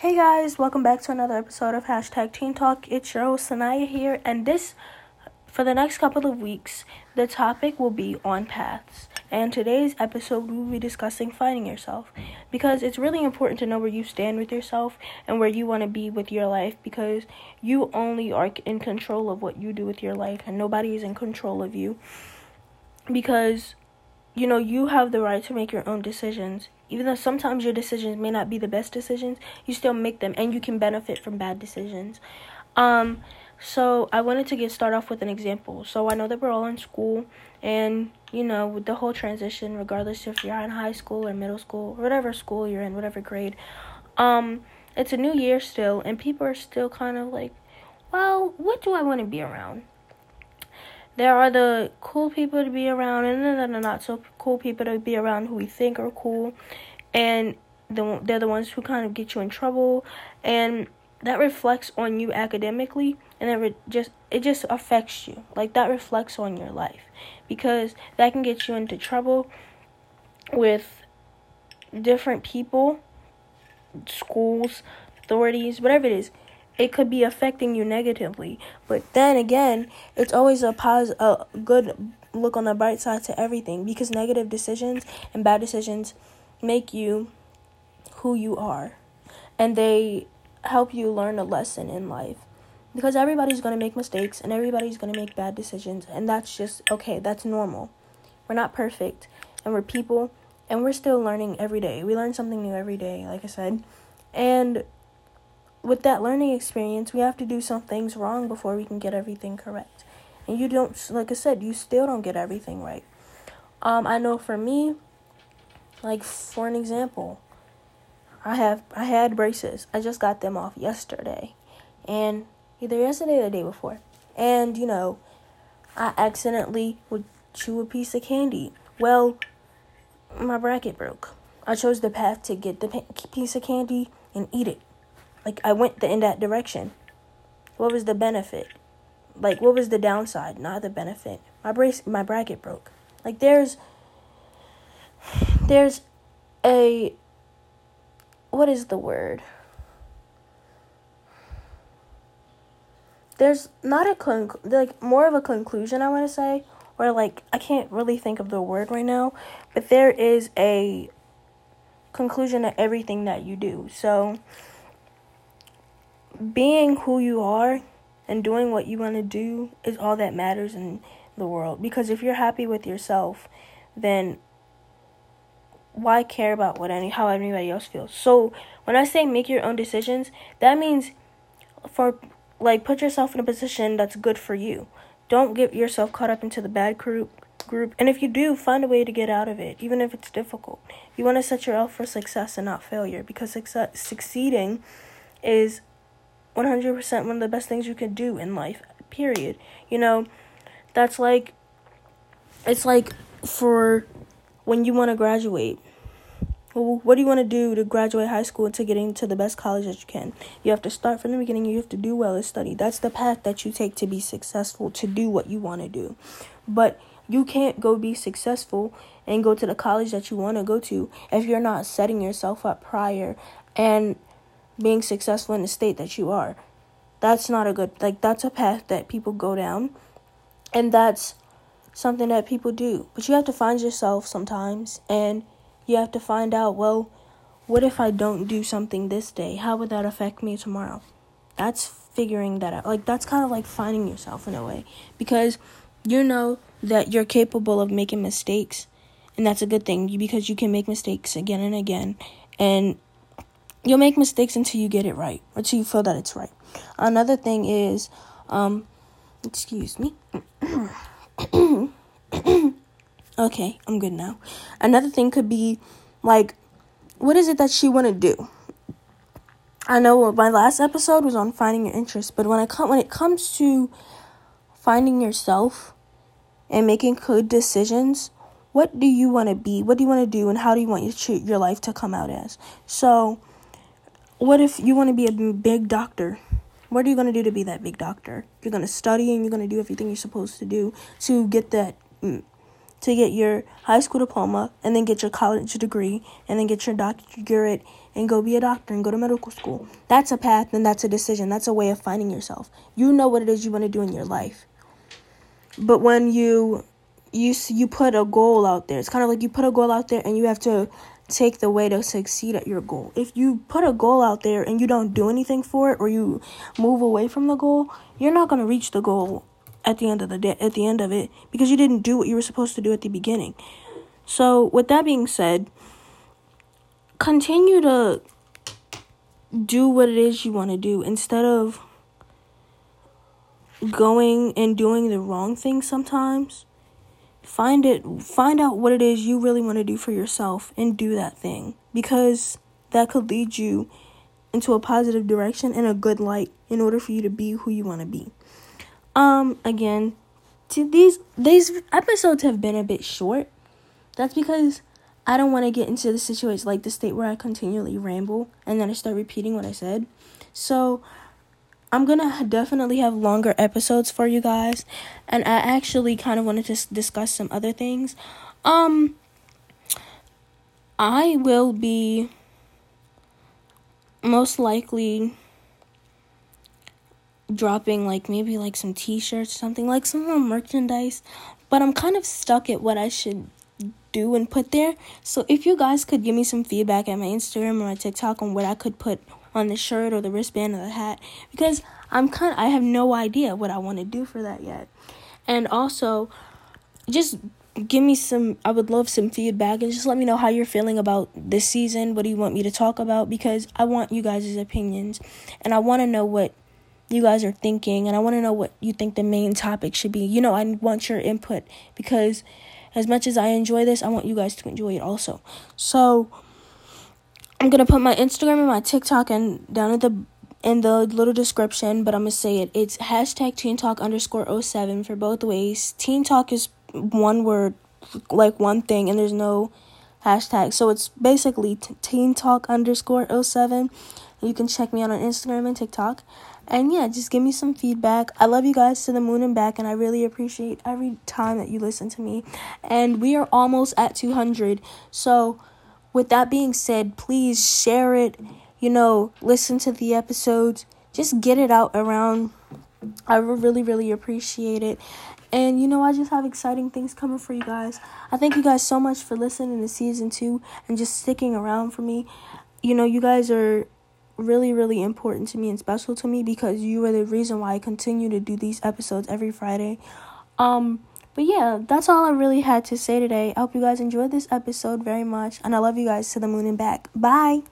Hey guys, welcome back to another episode of Hashtag Teen Talk. It's your host Sanaya here, and this, for the next couple of weeks, the topic will be on paths. And today's episode, we will be discussing finding yourself because it's really important to know where you stand with yourself and where you want to be with your life because you only are in control of what you do with your life, and nobody is in control of you because you know you have the right to make your own decisions even though sometimes your decisions may not be the best decisions, you still make them and you can benefit from bad decisions. Um, so I wanted to get start off with an example. So I know that we're all in school and you know, with the whole transition, regardless if you're in high school or middle school, or whatever school you're in, whatever grade, um, it's a new year still and people are still kind of like, well, what do I want to be around? There are the cool people to be around, and then the not so cool people to be around who we think are cool, and the, they're the ones who kind of get you in trouble, and that reflects on you academically, and it re- just it just affects you. Like that reflects on your life, because that can get you into trouble with different people, schools, authorities, whatever it is it could be affecting you negatively. But then again, it's always a pos a good look on the bright side to everything because negative decisions and bad decisions make you who you are. And they help you learn a lesson in life. Because everybody's going to make mistakes and everybody's going to make bad decisions and that's just okay, that's normal. We're not perfect and we're people and we're still learning every day. We learn something new every day, like I said. And with that learning experience, we have to do some things wrong before we can get everything correct. And you don't, like I said, you still don't get everything right. Um, I know for me, like for an example, I have I had braces. I just got them off yesterday, and either yesterday or the day before. And you know, I accidentally would chew a piece of candy. Well, my bracket broke. I chose the path to get the piece of candy and eat it. Like I went the, in that direction. What was the benefit? Like what was the downside? Not the benefit. My brace, my bracket broke. Like there's, there's a, what is the word? There's not a conc- like more of a conclusion I want to say, or like I can't really think of the word right now, but there is a conclusion to everything that you do. So being who you are and doing what you want to do is all that matters in the world. Because if you're happy with yourself, then why care about what any how anybody else feels? So when I say make your own decisions, that means for like put yourself in a position that's good for you. Don't get yourself caught up into the bad group group. And if you do, find a way to get out of it, even if it's difficult. You want to set yourself for success and not failure because success, succeeding is 100% one of the best things you can do in life, period. You know, that's like, it's like for when you want to graduate. What do you want to do to graduate high school to get into the best college that you can? You have to start from the beginning. You have to do well and study. That's the path that you take to be successful, to do what you want to do. But you can't go be successful and go to the college that you want to go to if you're not setting yourself up prior and being successful in the state that you are. That's not a good like that's a path that people go down and that's something that people do. But you have to find yourself sometimes and you have to find out, well, what if I don't do something this day? How would that affect me tomorrow? That's figuring that out. Like that's kind of like finding yourself in a way because you know that you're capable of making mistakes and that's a good thing because you can make mistakes again and again and you'll make mistakes until you get it right, until you feel that it's right. Another thing is, um, excuse me. okay, I'm good now. Another thing could be like, what is it that she want to do? I know my last episode was on finding your interest, but when I come when it comes to finding yourself and making good decisions, what do you want to be? What do you want to do, and how do you want your your life to come out as? So, what if you want to be a big doctor? What are you going to do to be that big doctor? You're going to study and you're going to do everything you're supposed to do to get that mm, to get your high school diploma and then get your college degree and then get your doctorate and go be a doctor and go to medical school. That's a path and that's a decision. That's a way of finding yourself. You know what it is you want to do in your life. But when you you you put a goal out there, it's kind of like you put a goal out there and you have to take the way to succeed at your goal. If you put a goal out there and you don't do anything for it or you move away from the goal, you're not going to reach the goal at the end of the day at the end of it because you didn't do what you were supposed to do at the beginning. So, with that being said, continue to do what it is you want to do instead of going and doing the wrong thing sometimes find it find out what it is you really want to do for yourself and do that thing because that could lead you into a positive direction and a good light in order for you to be who you want to be um again to these these episodes have been a bit short that's because I don't want to get into the situation like the state where I continually ramble and then I start repeating what I said. So I'm gonna definitely have longer episodes for you guys, and I actually kind of wanted to discuss some other things. Um, I will be most likely dropping like maybe like some t-shirts something like some more merchandise but i'm kind of stuck at what i should do and put there so if you guys could give me some feedback at my instagram or my tiktok on what i could put on the shirt or the wristband or the hat because I'm kind of, I have no idea what I want to do for that yet. And also just give me some I would love some feedback and just let me know how you're feeling about this season. What do you want me to talk about because I want you guys' opinions and I want to know what you guys are thinking and I want to know what you think the main topic should be. You know, I want your input because as much as I enjoy this, I want you guys to enjoy it also. So I'm gonna put my Instagram and my TikTok and down at the in the little description, but I'm gonna say it. It's hashtag Teen Talk underscore 07 for both ways. Teen Talk is one word, like one thing, and there's no hashtag. So it's basically t- Teen Talk underscore 07. You can check me out on Instagram and TikTok. And yeah, just give me some feedback. I love you guys to the moon and back, and I really appreciate every time that you listen to me. And we are almost at 200. So with that being said, please share it. You know, listen to the episodes. Just get it out around. I really, really appreciate it. And you know, I just have exciting things coming for you guys. I thank you guys so much for listening to season two and just sticking around for me. You know, you guys are really, really important to me and special to me because you are the reason why I continue to do these episodes every Friday. Um, but yeah, that's all I really had to say today. I hope you guys enjoyed this episode very much, and I love you guys to the moon and back. Bye.